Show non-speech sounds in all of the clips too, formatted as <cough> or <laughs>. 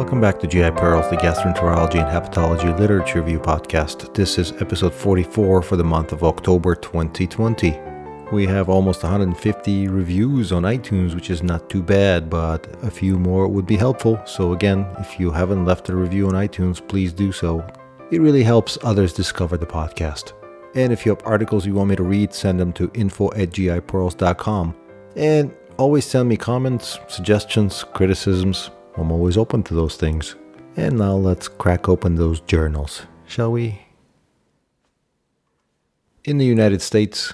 Welcome back to GI Pearls, the gastroenterology and hepatology literature review podcast. This is episode 44 for the month of October 2020. We have almost 150 reviews on iTunes, which is not too bad, but a few more would be helpful. So, again, if you haven't left a review on iTunes, please do so. It really helps others discover the podcast. And if you have articles you want me to read, send them to info at gipearls.com. And always send me comments, suggestions, criticisms. I'm always open to those things. And now let's crack open those journals, shall we? In the United States,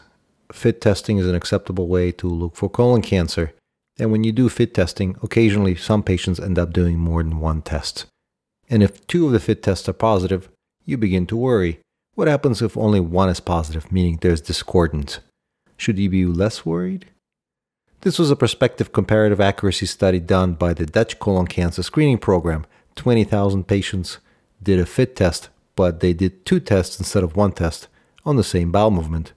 FIT testing is an acceptable way to look for colon cancer. And when you do FIT testing, occasionally some patients end up doing more than one test. And if two of the FIT tests are positive, you begin to worry. What happens if only one is positive, meaning there's discordance? Should you be less worried? This was a prospective comparative accuracy study done by the Dutch colon cancer screening program. 20,000 patients did a FIT test, but they did two tests instead of one test on the same bowel movement.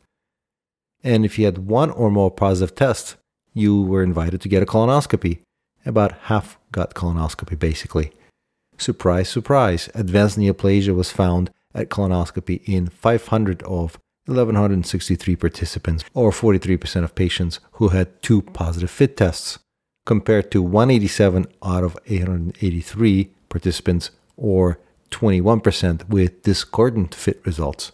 And if you had one or more positive tests, you were invited to get a colonoscopy. About half got colonoscopy, basically. Surprise, surprise, advanced neoplasia was found at colonoscopy in 500 of 1,163 participants, or 43% of patients who had two positive FIT tests, compared to 187 out of 883 participants, or 21% with discordant FIT results.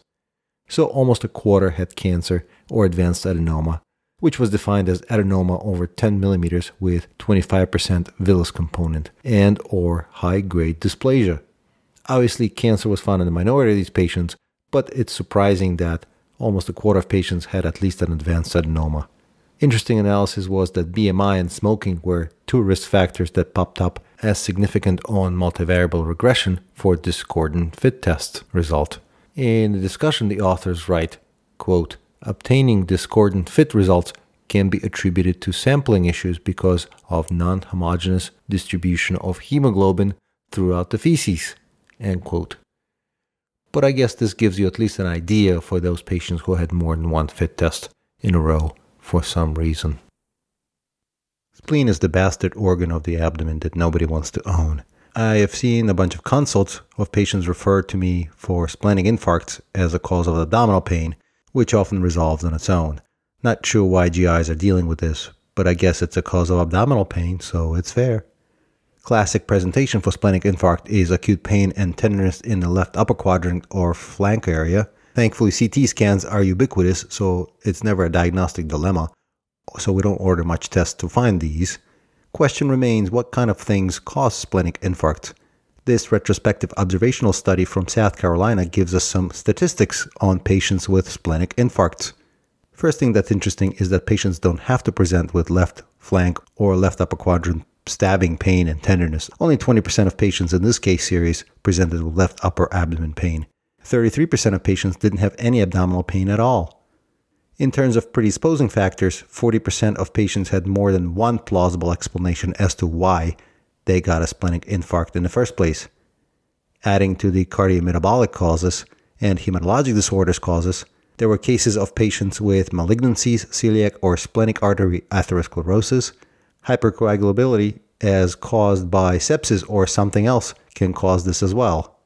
So almost a quarter had cancer or advanced adenoma, which was defined as adenoma over 10 millimeters with 25% villus component and or high-grade dysplasia. Obviously, cancer was found in the minority of these patients, but it's surprising that almost a quarter of patients had at least an advanced adenoma. Interesting analysis was that BMI and smoking were two risk factors that popped up as significant on multivariable regression for discordant fit test result. In the discussion, the authors write, quote, obtaining discordant fit results can be attributed to sampling issues because of non-homogeneous distribution of hemoglobin throughout the feces, end quote. But I guess this gives you at least an idea for those patients who had more than one fit test in a row for some reason. Spleen is the bastard organ of the abdomen that nobody wants to own. I have seen a bunch of consults of patients referred to me for splenic infarcts as a cause of abdominal pain, which often resolves on its own. Not sure why GIs are dealing with this, but I guess it's a cause of abdominal pain, so it's fair. Classic presentation for splenic infarct is acute pain and tenderness in the left upper quadrant or flank area. Thankfully, CT scans are ubiquitous, so it's never a diagnostic dilemma, so we don't order much tests to find these. Question remains what kind of things cause splenic infarct? This retrospective observational study from South Carolina gives us some statistics on patients with splenic infarcts. First thing that's interesting is that patients don't have to present with left flank or left upper quadrant stabbing pain and tenderness. Only 20% of patients in this case series presented with left upper abdomen pain. 33% of patients didn't have any abdominal pain at all. In terms of predisposing factors, 40% of patients had more than one plausible explanation as to why they got a splenic infarct in the first place. Adding to the cardiometabolic causes and hematologic disorders causes, there were cases of patients with malignancies, celiac or splenic artery atherosclerosis, hypercoagulability as caused by sepsis or something else can cause this as well.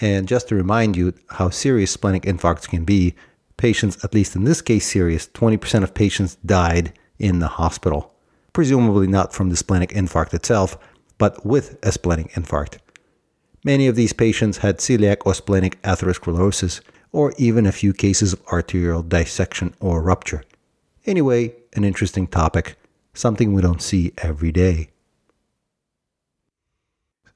And just to remind you how serious splenic infarcts can be, patients, at least in this case serious, 20% of patients died in the hospital. Presumably not from the splenic infarct itself, but with a splenic infarct. Many of these patients had celiac or splenic atherosclerosis, or even a few cases of arterial dissection or rupture. Anyway, an interesting topic something we don't see every day.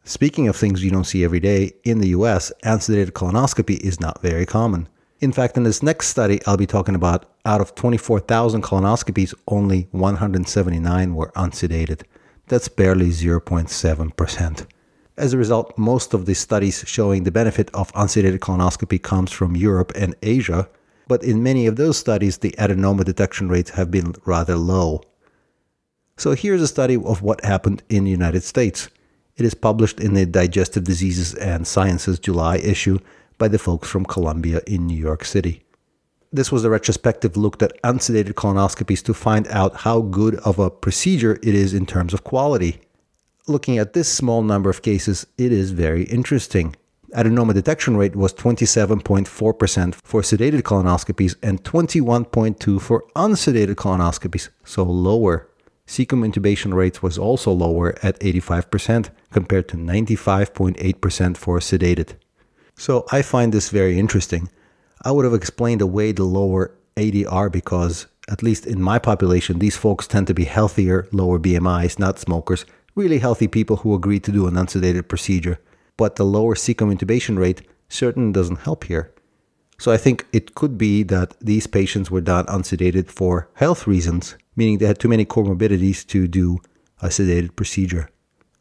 Speaking of things you don't see every day, in the US, unsedated colonoscopy is not very common. In fact, in this next study, I'll be talking about out of 24,000 colonoscopies, only 179 were unsedated. That's barely 0.7%. As a result, most of the studies showing the benefit of unsedated colonoscopy comes from Europe and Asia, but in many of those studies, the adenoma detection rates have been rather low. So here's a study of what happened in the United States. It is published in the Digestive Diseases and Sciences July issue by the folks from Columbia in New York City. This was a retrospective look at unsedated colonoscopies to find out how good of a procedure it is in terms of quality. looking at this small number of cases, it is very interesting. Adenoma detection rate was 27.4% for sedated colonoscopies and 21.2 for unsedated colonoscopies, so lower. Cecum intubation rates was also lower at 85% compared to 95.8% for sedated. So I find this very interesting. I would have explained away the lower ADR because, at least in my population, these folks tend to be healthier, lower BMIs, not smokers, really healthy people who agree to do an unsedated procedure but the lower cecum intubation rate certainly doesn't help here. So I think it could be that these patients were done unsedated for health reasons, meaning they had too many comorbidities to do a sedated procedure.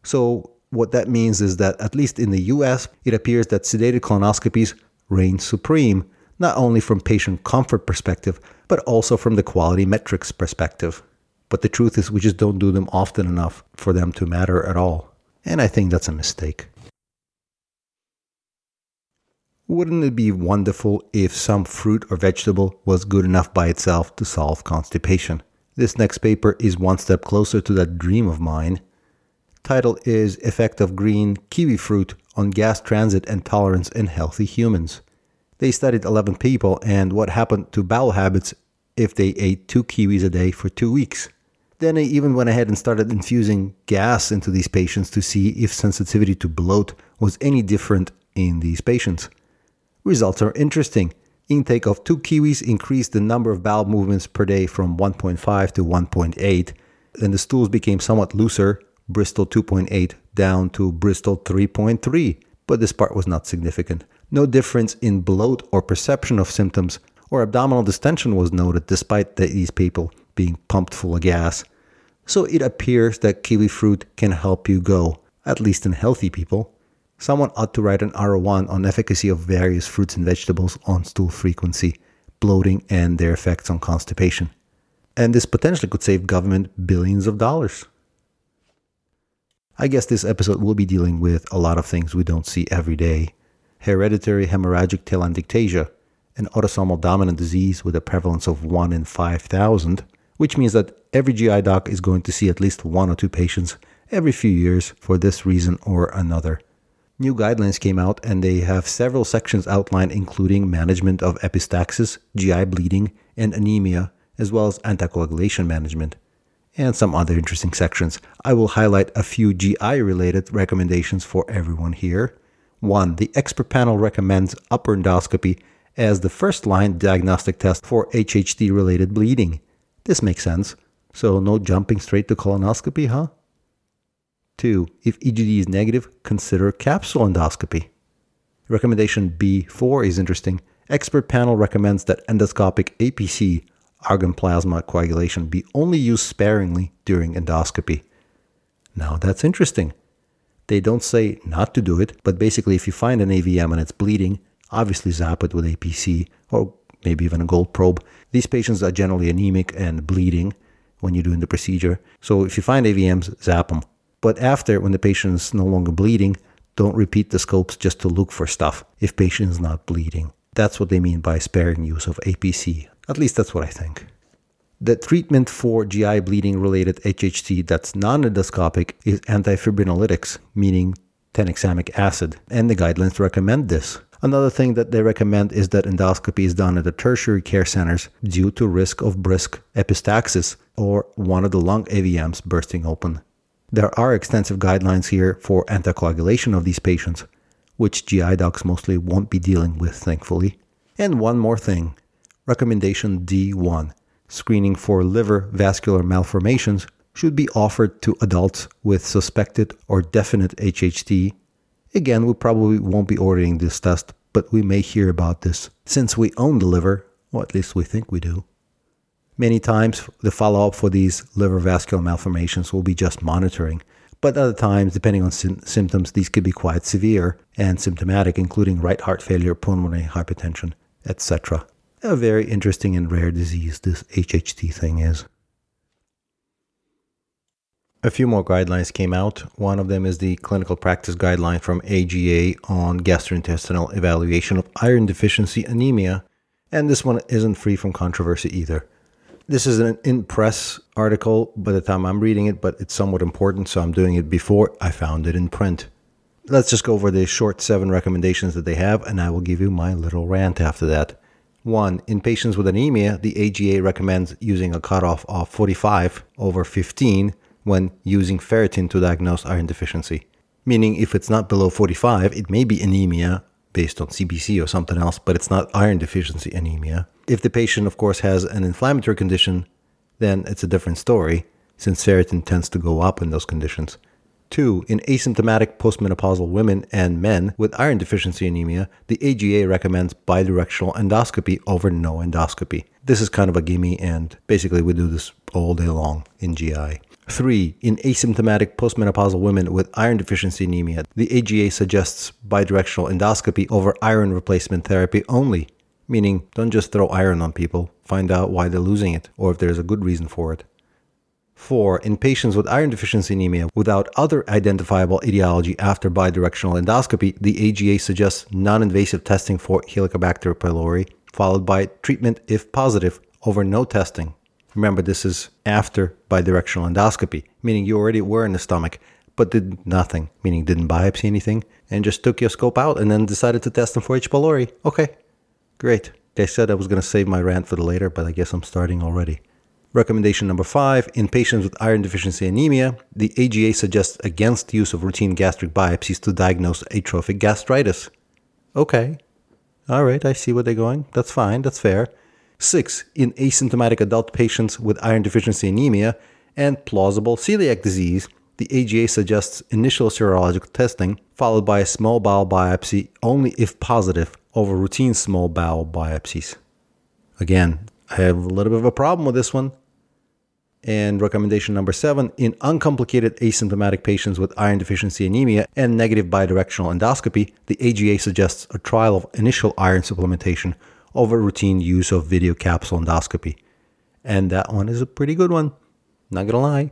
So what that means is that at least in the US, it appears that sedated colonoscopies reign supreme, not only from patient comfort perspective, but also from the quality metrics perspective. But the truth is we just don't do them often enough for them to matter at all. And I think that's a mistake. Wouldn't it be wonderful if some fruit or vegetable was good enough by itself to solve constipation? This next paper is one step closer to that dream of mine. Title is Effect of Green Kiwi Fruit on Gas Transit and Tolerance in Healthy Humans. They studied 11 people and what happened to bowel habits if they ate two kiwis a day for two weeks. Then they even went ahead and started infusing gas into these patients to see if sensitivity to bloat was any different in these patients. Results are interesting. Intake of two kiwis increased the number of bowel movements per day from 1.5 to 1.8, and the stools became somewhat looser, Bristol 2.8 down to Bristol 3.3, but this part was not significant. No difference in bloat or perception of symptoms or abdominal distension was noted despite these people being pumped full of gas. So it appears that kiwi fruit can help you go, at least in healthy people. Someone ought to write an R01 on efficacy of various fruits and vegetables on stool frequency, bloating, and their effects on constipation. And this potentially could save government billions of dollars. I guess this episode will be dealing with a lot of things we don't see every day. Hereditary hemorrhagic telangiectasia, an autosomal dominant disease with a prevalence of 1 in 5,000, which means that every GI doc is going to see at least one or two patients every few years for this reason or another new guidelines came out and they have several sections outlined, including management of epistaxis, GI bleeding, and anemia, as well as anticoagulation management, and some other interesting sections. I will highlight a few GI related recommendations for everyone here. One, the expert panel recommends upper endoscopy as the first line diagnostic test for HHT related bleeding. This makes sense. So, no jumping straight to colonoscopy, huh? 2. If EGD is negative, consider capsule endoscopy. Recommendation B4 is interesting. Expert panel recommends that endoscopic APC, argon plasma coagulation, be only used sparingly during endoscopy. Now that's interesting. They don't say not to do it, but basically, if you find an AVM and it's bleeding, obviously zap it with APC or maybe even a gold probe. These patients are generally anemic and bleeding when you're doing the procedure. So if you find AVMs, zap them. But after, when the patient is no longer bleeding, don't repeat the scopes just to look for stuff if patient is not bleeding. That's what they mean by sparing use of APC. At least that's what I think. The treatment for GI bleeding related HHT that's non endoscopic is antifibrinolytics, meaning tranexamic acid, and the guidelines recommend this. Another thing that they recommend is that endoscopy is done at the tertiary care centers due to risk of brisk epistaxis or one of the lung AVMs bursting open. There are extensive guidelines here for anticoagulation of these patients, which GI docs mostly won't be dealing with, thankfully. And one more thing Recommendation D1 screening for liver vascular malformations should be offered to adults with suspected or definite HHT. Again, we probably won't be ordering this test, but we may hear about this since we own the liver, or at least we think we do. Many times, the follow up for these liver vascular malformations will be just monitoring. But other times, depending on sy- symptoms, these could be quite severe and symptomatic, including right heart failure, pulmonary hypertension, etc. A very interesting and rare disease, this HHT thing is. A few more guidelines came out. One of them is the clinical practice guideline from AGA on gastrointestinal evaluation of iron deficiency anemia, and this one isn't free from controversy either. This is an in press article by the time I'm reading it, but it's somewhat important, so I'm doing it before I found it in print. Let's just go over the short seven recommendations that they have, and I will give you my little rant after that. One, in patients with anemia, the AGA recommends using a cutoff of 45 over 15 when using ferritin to diagnose iron deficiency. Meaning, if it's not below 45, it may be anemia based on CBC or something else, but it's not iron deficiency anemia. If the patient, of course, has an inflammatory condition, then it's a different story, since ferritin tends to go up in those conditions. Two, in asymptomatic postmenopausal women and men with iron deficiency anemia, the AGA recommends bidirectional endoscopy over no endoscopy. This is kind of a gimme, and basically, we do this all day long in GI. Three, in asymptomatic postmenopausal women with iron deficiency anemia, the AGA suggests bidirectional endoscopy over iron replacement therapy only, meaning don't just throw iron on people, find out why they're losing it or if there's a good reason for it. 4. In patients with iron deficiency anemia without other identifiable etiology after bidirectional endoscopy, the AGA suggests non invasive testing for Helicobacter pylori, followed by treatment if positive over no testing. Remember, this is after bidirectional endoscopy, meaning you already were in the stomach, but did nothing, meaning didn't biopsy anything, and just took your scope out and then decided to test them for H. pylori. Okay, great. They said I was going to save my rant for the later, but I guess I'm starting already. Recommendation number five in patients with iron deficiency anemia, the AGA suggests against use of routine gastric biopsies to diagnose atrophic gastritis. Okay. All right, I see where they're going. That's fine, that's fair. Six, in asymptomatic adult patients with iron deficiency anemia and plausible celiac disease, the AGA suggests initial serological testing followed by a small bowel biopsy only if positive over routine small bowel biopsies. Again, I have a little bit of a problem with this one. And recommendation number seven in uncomplicated asymptomatic patients with iron deficiency anemia and negative bidirectional endoscopy, the AGA suggests a trial of initial iron supplementation over routine use of video capsule endoscopy. And that one is a pretty good one, not gonna lie.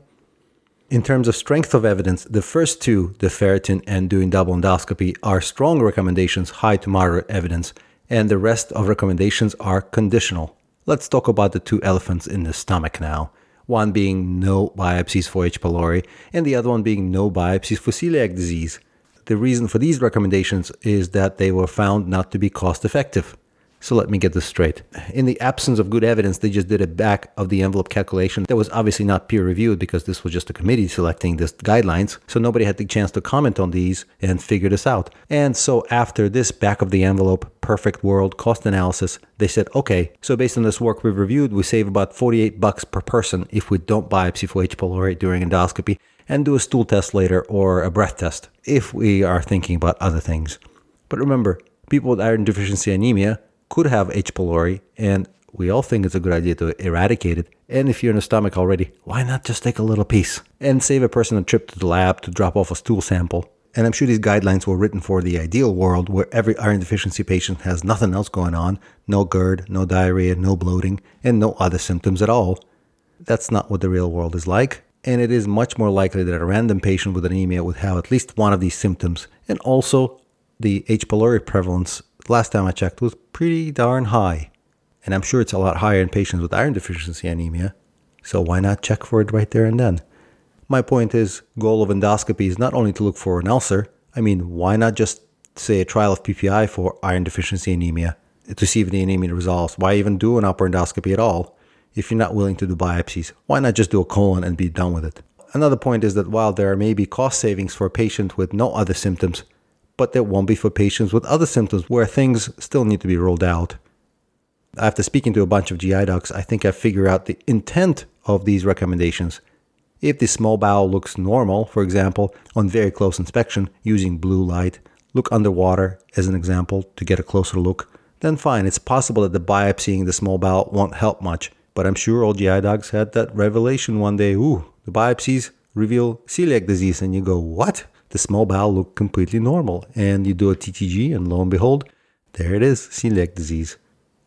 In terms of strength of evidence, the first two, the ferritin and doing double endoscopy, are strong recommendations, high to moderate evidence, and the rest of recommendations are conditional. Let's talk about the two elephants in the stomach now one being no biopsies for H. pylori, and the other one being no biopsies for celiac disease. The reason for these recommendations is that they were found not to be cost effective. So let me get this straight. In the absence of good evidence, they just did a back of the envelope calculation that was obviously not peer reviewed because this was just a committee selecting these guidelines. So nobody had the chance to comment on these and figure this out. And so after this back of the envelope perfect world cost analysis, they said, okay, so based on this work we've reviewed, we save about 48 bucks per person if we don't biopsy for H. pylori during endoscopy and do a stool test later or a breath test if we are thinking about other things. But remember, people with iron deficiency anemia could have H. pylori, and we all think it's a good idea to eradicate it. And if you're in the stomach already, why not just take a little piece and save a person a trip to the lab to drop off a stool sample? And I'm sure these guidelines were written for the ideal world where every iron deficiency patient has nothing else going on no GERD, no diarrhea, no bloating, and no other symptoms at all. That's not what the real world is like. And it is much more likely that a random patient with anemia would have at least one of these symptoms. And also, the H. pylori prevalence last time I checked, was pretty darn high. And I'm sure it's a lot higher in patients with iron deficiency anemia. So why not check for it right there and then? My point is, goal of endoscopy is not only to look for an ulcer. I mean, why not just say a trial of PPI for iron deficiency anemia to see if the anemia resolves? Why even do an upper endoscopy at all? If you're not willing to do biopsies, why not just do a colon and be done with it? Another point is that while there may be cost savings for a patient with no other symptoms, but that won't be for patients with other symptoms where things still need to be rolled out. After speaking to a bunch of GI docs, I think I figure out the intent of these recommendations. If the small bowel looks normal, for example, on very close inspection using blue light, look underwater as an example to get a closer look, then fine, it's possible that the biopsying the small bowel won't help much. But I'm sure all GI docs had that revelation one day ooh, the biopsies reveal celiac disease, and you go, what? the small bowel looked completely normal. And you do a TTG, and lo and behold, there it is celiac disease.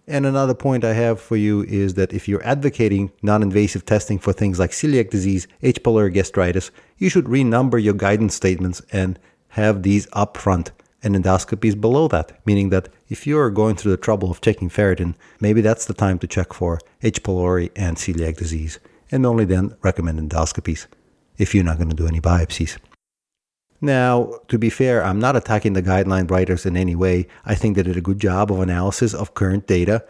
And another point I have for you is that if you're advocating non invasive testing for things like celiac disease, H. pylori gastritis, you should renumber your guidance statements and have these up front and endoscopies below that, meaning that if you're going through the trouble of checking ferritin, maybe that's the time to check for H. pylori and celiac disease, and only then recommend endoscopies if you're not going to do any biopsies. Now, to be fair, I'm not attacking the guideline writers in any way. I think they did a good job of analysis of current data,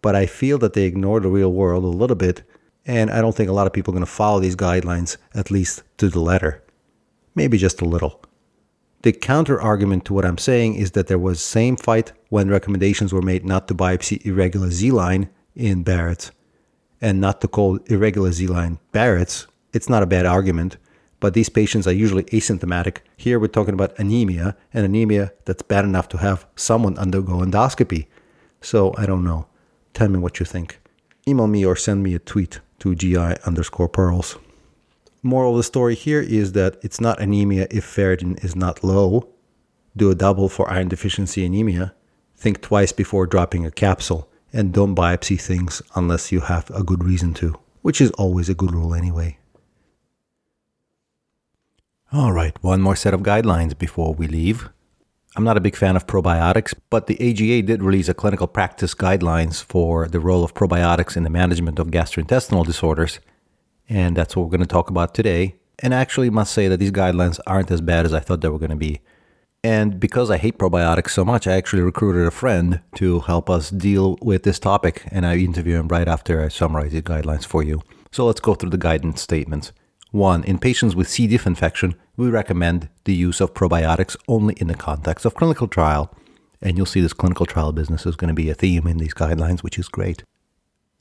but I feel that they ignore the real world a little bit, and I don't think a lot of people are going to follow these guidelines, at least to the letter. Maybe just a little. The counter argument to what I'm saying is that there was same fight when recommendations were made not to biopsy irregular Z line in Barrett's and not to call irregular Z line Barrett's. It's not a bad argument, but these patients are usually asymptomatic. Here we're talking about anemia, and anemia that's bad enough to have someone undergo endoscopy. So I don't know. Tell me what you think. Email me or send me a tweet to gi underscore pearls. Moral of the story here is that it's not anemia if ferritin is not low. Do a double for iron deficiency anemia. Think twice before dropping a capsule. And don't biopsy things unless you have a good reason to, which is always a good rule anyway. All right, one more set of guidelines before we leave. I'm not a big fan of probiotics, but the AGA did release a clinical practice guidelines for the role of probiotics in the management of gastrointestinal disorders. And that's what we're going to talk about today. And I actually must say that these guidelines aren't as bad as I thought they were going to be. And because I hate probiotics so much, I actually recruited a friend to help us deal with this topic. And I interview him right after I summarize the guidelines for you. So let's go through the guidance statements. One, in patients with C. diff infection, we recommend the use of probiotics only in the context of clinical trial. And you'll see this clinical trial business is going to be a theme in these guidelines, which is great.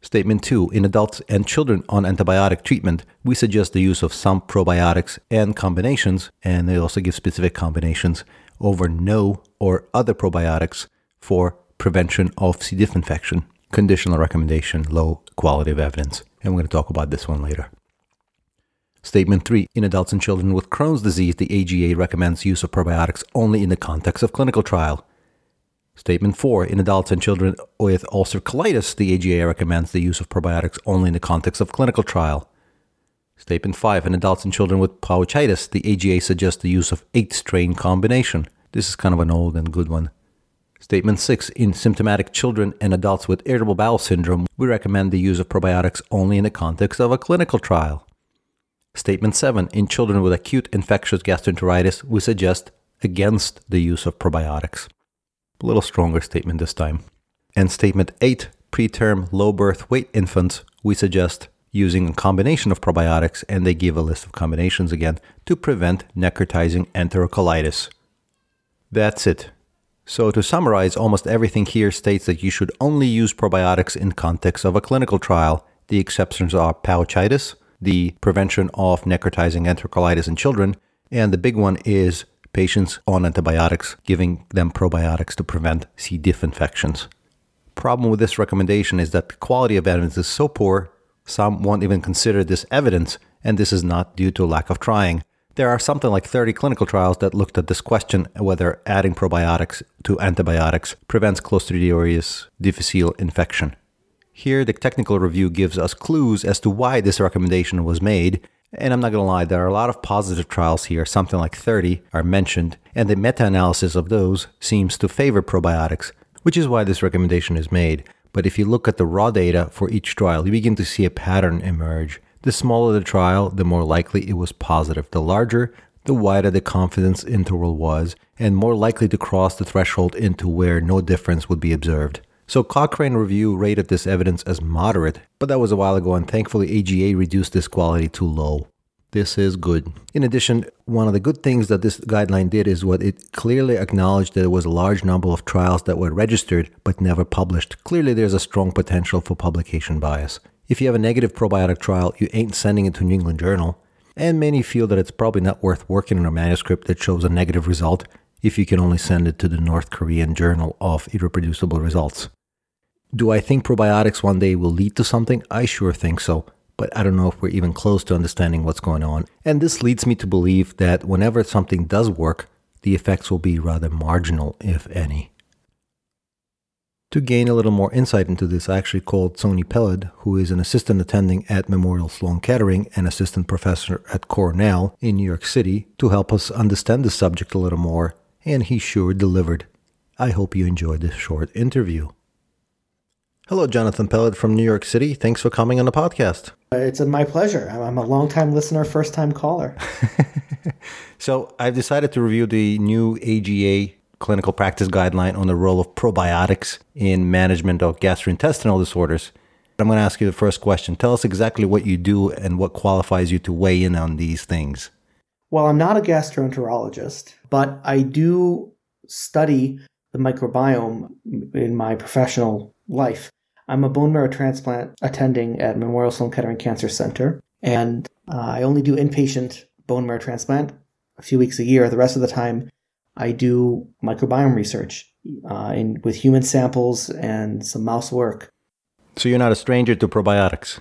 Statement 2 In adults and children on antibiotic treatment, we suggest the use of some probiotics and combinations, and they also give specific combinations over no or other probiotics for prevention of C. diff infection. Conditional recommendation, low quality of evidence. And we're going to talk about this one later. Statement 3 In adults and children with Crohn's disease, the AGA recommends use of probiotics only in the context of clinical trial. Statement 4 In adults and children with ulcerative colitis, the AGA recommends the use of probiotics only in the context of clinical trial. Statement 5 In adults and children with pouchitis, the AGA suggests the use of 8 strain combination. This is kind of an old and good one. Statement 6 In symptomatic children and adults with irritable bowel syndrome, we recommend the use of probiotics only in the context of a clinical trial. Statement 7 In children with acute infectious gastroenteritis, we suggest against the use of probiotics. A little stronger statement this time. And statement 8 preterm low birth weight infants, we suggest using a combination of probiotics, and they give a list of combinations again to prevent necrotizing enterocolitis. That's it. So, to summarize, almost everything here states that you should only use probiotics in context of a clinical trial. The exceptions are pouchitis, the prevention of necrotizing enterocolitis in children, and the big one is patients on antibiotics, giving them probiotics to prevent C. diff infections. Problem with this recommendation is that the quality of evidence is so poor, some won't even consider this evidence, and this is not due to lack of trying. There are something like 30 clinical trials that looked at this question whether adding probiotics to antibiotics prevents Clostridioides difficile infection. Here, the technical review gives us clues as to why this recommendation was made, and I'm not going to lie, there are a lot of positive trials here, something like 30 are mentioned, and the meta analysis of those seems to favor probiotics, which is why this recommendation is made. But if you look at the raw data for each trial, you begin to see a pattern emerge. The smaller the trial, the more likely it was positive. The larger, the wider the confidence interval was, and more likely to cross the threshold into where no difference would be observed. So Cochrane Review rated this evidence as moderate, but that was a while ago, and thankfully AGA reduced this quality to low. This is good. In addition, one of the good things that this guideline did is what it clearly acknowledged that there was a large number of trials that were registered but never published. Clearly, there's a strong potential for publication bias. If you have a negative probiotic trial, you ain't sending it to New England Journal. And many feel that it's probably not worth working on a manuscript that shows a negative result if you can only send it to the North Korean Journal of Irreproducible Results. Do I think probiotics one day will lead to something? I sure think so, but I don't know if we're even close to understanding what's going on. And this leads me to believe that whenever something does work, the effects will be rather marginal, if any. To gain a little more insight into this, I actually called Sony Peled, who is an assistant attending at Memorial Sloan Kettering and assistant professor at Cornell in New York City, to help us understand the subject a little more and he sure delivered. I hope you enjoyed this short interview. Hello, Jonathan Peled from New York City. Thanks for coming on the podcast. Uh, it's my pleasure. I'm a long-time listener, first-time caller. <laughs> so I've decided to review the new AGA clinical practice guideline on the role of probiotics in management of gastrointestinal disorders. I'm going to ask you the first question. Tell us exactly what you do and what qualifies you to weigh in on these things. Well, I'm not a gastroenterologist, but I do study the microbiome in my professional life. I'm a bone marrow transplant attending at Memorial Sloan Kettering Cancer Center, and uh, I only do inpatient bone marrow transplant a few weeks a year. The rest of the time, I do microbiome research uh, in, with human samples and some mouse work. So you're not a stranger to probiotics?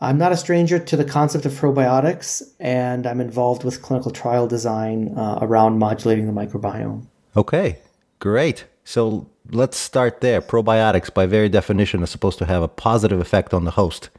I'm not a stranger to the concept of probiotics, and I'm involved with clinical trial design uh, around modulating the microbiome. Okay, great. So let's start there. Probiotics, by very definition, are supposed to have a positive effect on the host.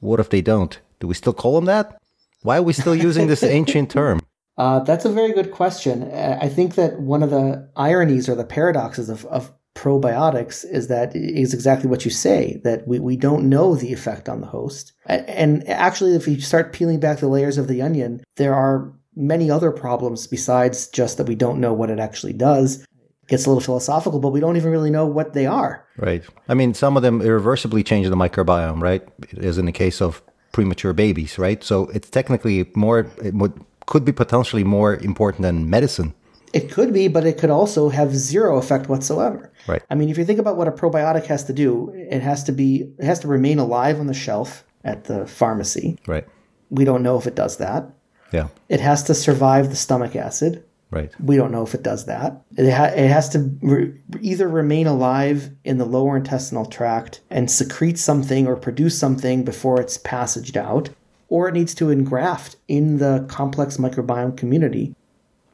What if they don't? Do we still call them that? Why are we still using this <laughs> ancient term? Uh, that's a very good question. I think that one of the ironies or the paradoxes of, of probiotics is that is exactly what you say that we, we don't know the effect on the host. And actually, if you start peeling back the layers of the onion, there are many other problems besides just that we don't know what it actually does. Gets a little philosophical, but we don't even really know what they are. Right. I mean, some of them irreversibly change the microbiome, right? As in the case of premature babies, right? So it's technically more, it would could be potentially more important than medicine. It could be, but it could also have zero effect whatsoever. Right. I mean, if you think about what a probiotic has to do, it has to be it has to remain alive on the shelf at the pharmacy. Right. We don't know if it does that. Yeah. It has to survive the stomach acid. Right. We don't know if it does that. It, ha- it has to re- either remain alive in the lower intestinal tract and secrete something or produce something before it's passaged out, or it needs to engraft in the complex microbiome community.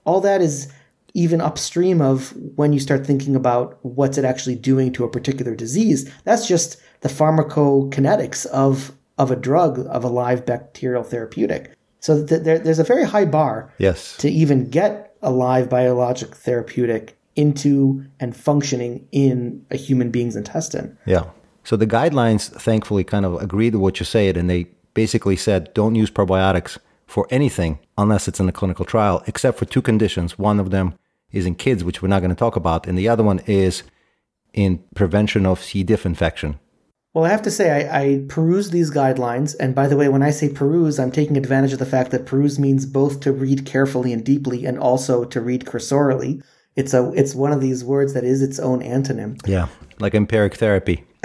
All that is even upstream of when you start thinking about what's it actually doing to a particular disease. That's just the pharmacokinetics of of a drug of a live bacterial therapeutic. So th- there, there's a very high bar yes. to even get a live biologic therapeutic into and functioning in a human being's intestine. Yeah. So the guidelines thankfully kind of agreed with what you said and they basically said don't use probiotics for anything unless it's in a clinical trial, except for two conditions. One of them is in kids, which we're not going to talk about, and the other one is in prevention of C. diff infection. Well, I have to say, I, I peruse these guidelines. And by the way, when I say peruse, I'm taking advantage of the fact that peruse means both to read carefully and deeply and also to read cursorily. It's a it's one of these words that is its own antonym. Yeah, like empiric therapy. <laughs>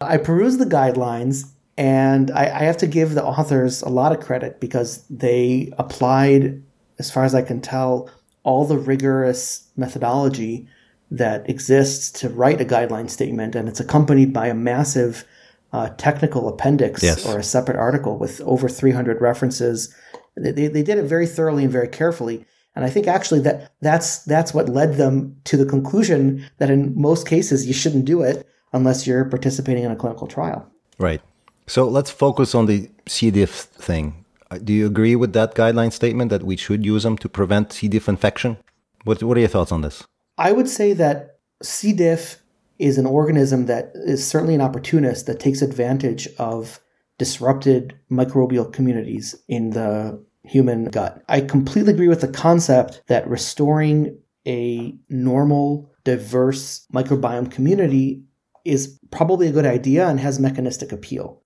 I peruse the guidelines and I, I, have to give the authors a lot of credit because they applied, as far as I can tell, all the rigorous methodology that exists to write a guideline statement. And it's accompanied by a massive uh, technical appendix yes. or a separate article with over 300 references. They, they did it very thoroughly and very carefully. And I think actually that that's that's what led them to the conclusion that in most cases you shouldn't do it unless you're participating in a clinical trial. Right. So let's focus on the C. diff thing. Uh, do you agree with that guideline statement that we should use them to prevent C. diff infection? What, what are your thoughts on this? I would say that C. diff is an organism that is certainly an opportunist that takes advantage of disrupted microbial communities in the human gut. I completely agree with the concept that restoring a normal, diverse microbiome community is probably a good idea and has mechanistic appeal.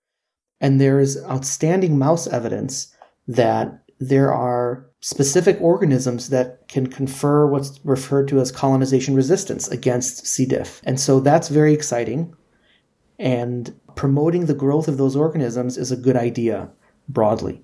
And there is outstanding mouse evidence that there are specific organisms that can confer what's referred to as colonization resistance against C. diff. And so that's very exciting. And promoting the growth of those organisms is a good idea broadly.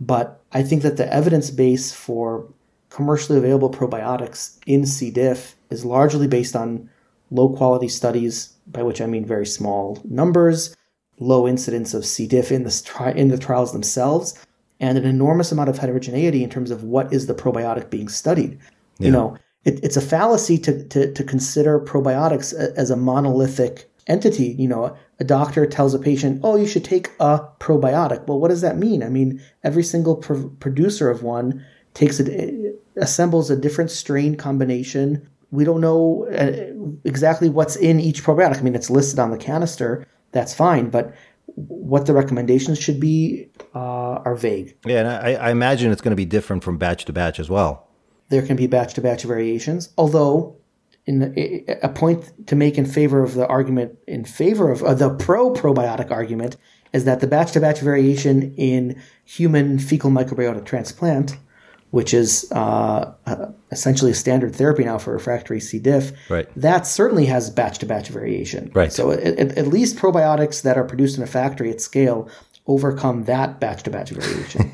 But I think that the evidence base for commercially available probiotics in C. diff is largely based on low quality studies, by which I mean very small numbers, low incidence of C. diff in the, in the trials themselves, and an enormous amount of heterogeneity in terms of what is the probiotic being studied. Yeah. You know, it, it's a fallacy to, to, to consider probiotics as a monolithic entity. You know, a doctor tells a patient, oh, you should take a probiotic. Well, what does that mean? I mean, every single producer of one takes it, assembles a different strain combination. We don't know uh, exactly what's in each probiotic. I mean, it's listed on the canister. That's fine, but what the recommendations should be uh, are vague. Yeah, and I, I imagine it's going to be different from batch to batch as well. There can be batch to batch variations, although in the, a point to make in favor of the argument in favor of uh, the pro probiotic argument is that the batch to batch variation in human fecal microbiota transplant, which is uh, uh, essentially a standard therapy now for refractory C. diff, right. that certainly has batch to batch variation. Right. So at, at least probiotics that are produced in a factory at scale overcome that batch to batch variation.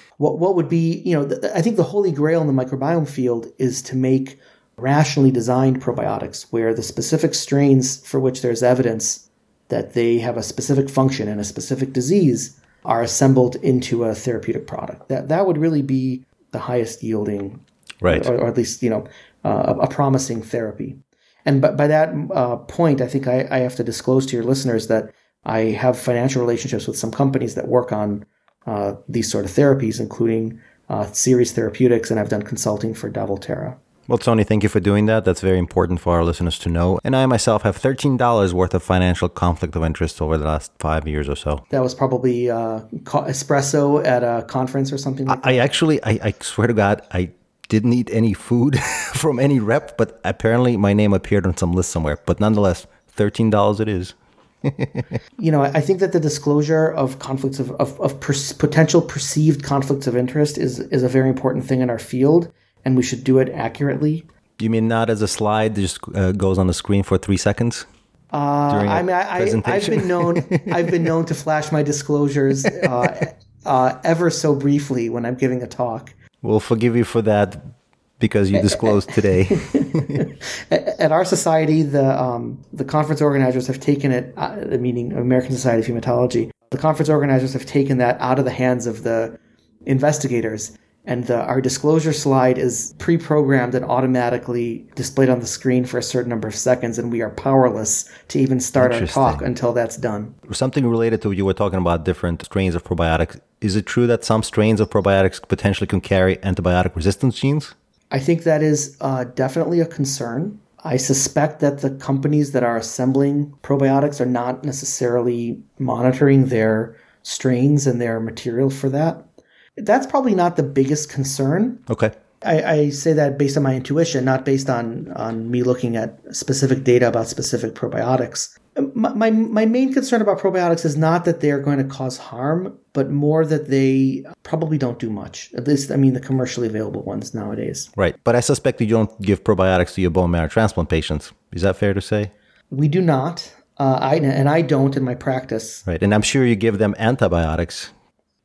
<laughs> what what would be you know I think the holy grail in the microbiome field is to make rationally designed probiotics where the specific strains for which there's evidence that they have a specific function in a specific disease are assembled into a therapeutic product. That that would really be the highest yielding, right, or, or at least you know uh, a promising therapy. And by, by that uh, point, I think I, I have to disclose to your listeners that I have financial relationships with some companies that work on uh, these sort of therapies, including uh, Seres Therapeutics, and I've done consulting for Da Volterra. Well, Tony, thank you for doing that. That's very important for our listeners to know. And I myself have $13 worth of financial conflict of interest over the last five years or so. That was probably uh, espresso at a conference or something like I, I actually, I, I swear to God, I didn't eat any food <laughs> from any rep, but apparently my name appeared on some list somewhere. But nonetheless, $13 it is. <laughs> you know, I think that the disclosure of conflicts of, of, of per- potential perceived conflicts of interest is, is a very important thing in our field and we should do it accurately. You mean not as a slide that just uh, goes on the screen for three seconds? Uh, I mean, I, have been known <laughs> I've been known to flash my disclosures uh, uh, ever so briefly when I'm giving a talk. We'll forgive you for that because you disclosed today. <laughs> At our society, the um, the conference organizers have taken it, uh, the meaning American Society of Hematology. The conference organizers have taken that out of the hands of the investigators and the, our disclosure slide is pre-programmed and automatically displayed on the screen for a certain number of seconds and we are powerless to even start our talk until that's done. Something related to you were talking about different strains of probiotics. Is it true that some strains of probiotics potentially can carry antibiotic resistance genes? I think that is uh, definitely a concern. I suspect that the companies that are assembling probiotics are not necessarily monitoring their strains and their material for that. That's probably not the biggest concern. Okay. I, I, say that based on my intuition, not based on on me looking at specific data about specific probiotics. My, my, my main concern about probiotics is not that they are going to cause harm, but more that they probably don't do much. At least, I mean, the commercially available ones nowadays. Right. But I suspect you don't give probiotics to your bone marrow transplant patients. Is that fair to say? We do not. Uh, I, and I don't in my practice. Right. And I'm sure you give them antibiotics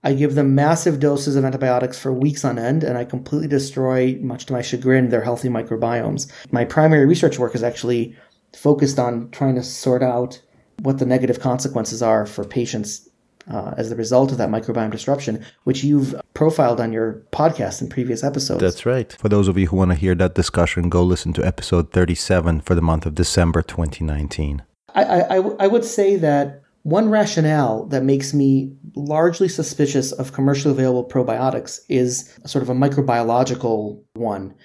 I give them massive doses of antibiotics for weeks on end, and I completely destroy, much to my chagrin, their healthy microbiomes. My primary research work is actually focused on trying to sort out what the negative consequences are for patients uh, as the result of that microbiome disruption, which you've profiled on your podcast in previous episodes. That's right. For those of you who want to hear that discussion, go listen to episode 37 for the month of December 2019. I, I, I would say that one rationale that makes me largely suspicious of commercially available probiotics is sort of a microbiological one,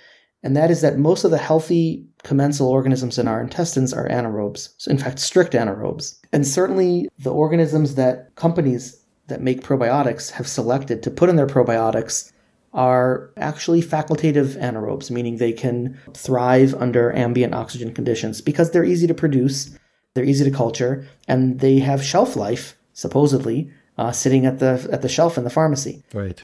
and that is that most of the healthy commensal organisms in our intestines are anaerobes, so in fact, strict anaerobes. And certainly the organisms that companies that make probiotics have selected to put in their probiotics are actually facultative anaerobes, meaning they can thrive under ambient oxygen conditions because they're easy to produce they're easy to culture, and they have shelf life, supposedly, uh, sitting at the at the shelf in the pharmacy. Right.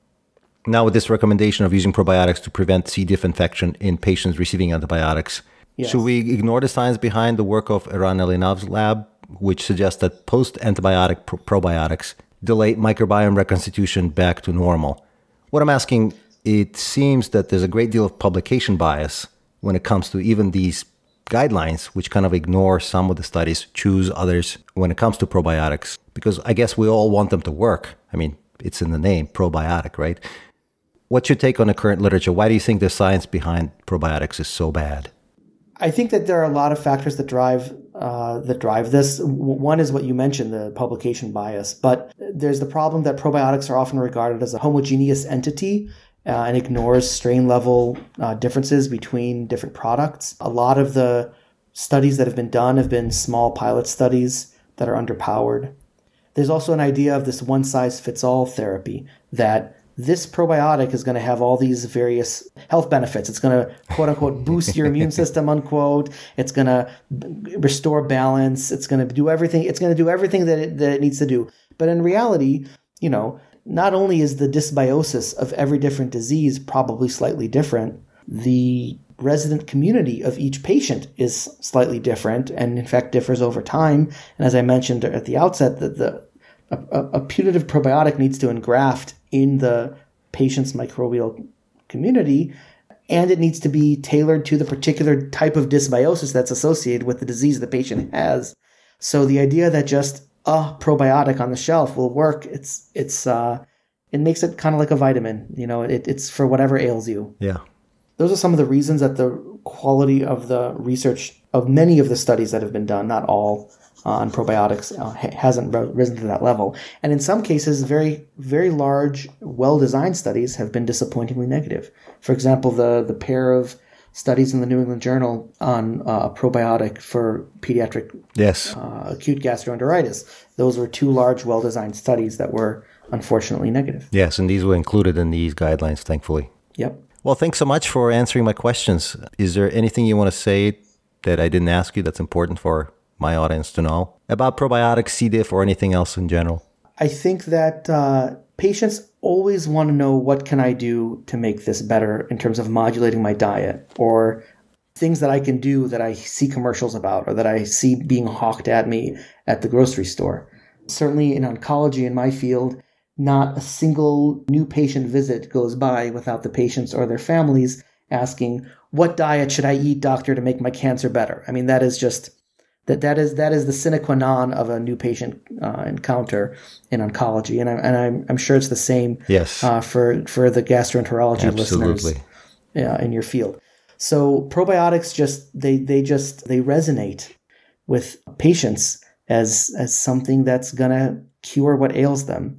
Now, with this recommendation of using probiotics to prevent C. diff infection in patients receiving antibiotics, yes. should we ignore the science behind the work of Eran Elinav's lab, which suggests that post-antibiotic probiotics delay microbiome reconstitution back to normal? What I'm asking, it seems that there's a great deal of publication bias when it comes to even these guidelines, which kind of ignore some of the studies, choose others when it comes to probiotics, because I guess we all want them to work. I mean, it's in the name, probiotic, right? What's your take on the current literature? Why do you think the science behind probiotics is so bad? I think that there are a lot of factors that drive uh, that drive this. One is what you mentioned, the publication bias. But there's the problem that probiotics are often regarded as a homogeneous entity, uh, and ignores strain level uh, differences between different products. A lot of the studies that have been done have been small pilot studies that are underpowered. There's also an idea of this one size fits all therapy that this probiotic is going to have all these various health benefits. It's going to quote unquote boost your immune <laughs> system, unquote. It's going to b- restore balance. It's going to do everything. It's going to do everything that it, that it needs to do. But in reality, you know, not only is the dysbiosis of every different disease probably slightly different, the resident community of each patient is slightly different and in fact differs over time. And as I mentioned at the outset, that the a, a, putative probiotic needs to engraft in the patient's microbial community and it needs to be tailored to the particular type of dysbiosis that's associated with the disease the patient has. So the idea that just a probiotic on the shelf will work, it's it's uh, it makes it kind of like a vitamin. You know, it, it's for whatever ails you. Yeah. Those are some of the reasons that the quality of the research of many of the studies that have been done, not all, uh, on probiotics uh, hasn't risen to that level. And in some cases, very, very large, well designed studies have been disappointingly negative. For example, the, the pair of studies in the New England Journal on uh, a probiotic for pediatric yes. Uh, acute gastroenteritis. Those were two large, well designed studies that were unfortunately negative. Yes, and these were included in these guidelines, thankfully. Yep. Well, thanks so much for answering my questions. Is there anything you want to say that I didn't ask you that's important for my audience to know about probiotics, C. diff, or anything else in general? I think that uh, patients always want to know what can I do to make this better in terms of modulating my diet or things that I can do that I see commercials about or that I see being hawked at me at the grocery store. Certainly in oncology in my field, not a single new patient visit goes by without the patients or their families asking, "What diet should I eat, doctor, to make my cancer better?" I mean, that is just that that is that is the sine qua non of a new patient uh, encounter in oncology, and I'm and I'm, I'm sure it's the same yes uh, for for the gastroenterology Absolutely. listeners uh, in your field. So probiotics just they they just they resonate with patients as as something that's gonna cure what ails them,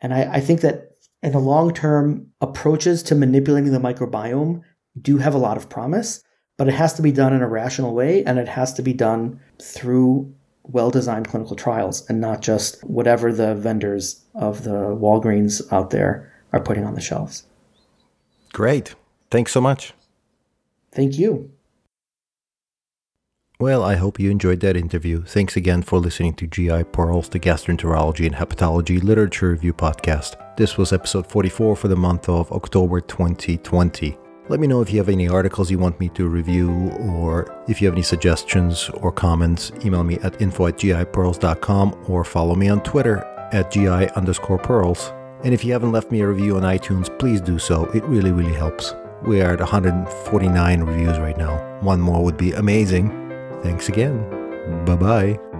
and I, I think that in the long term approaches to manipulating the microbiome do have a lot of promise but it has to be done in a rational way and it has to be done through well designed clinical trials and not just whatever the vendors of the Walgreens out there are putting on the shelves. Great. Thanks so much. Thank you. Well, I hope you enjoyed that interview. Thanks again for listening to GI Pearls, the Gastroenterology and Hepatology Literature Review podcast. This was episode 44 for the month of October 2020. Let me know if you have any articles you want me to review, or if you have any suggestions or comments, email me at info at gipearls.com or follow me on Twitter at gi underscore pearls. And if you haven't left me a review on iTunes, please do so. It really, really helps. We are at 149 reviews right now. One more would be amazing. Thanks again. Bye bye.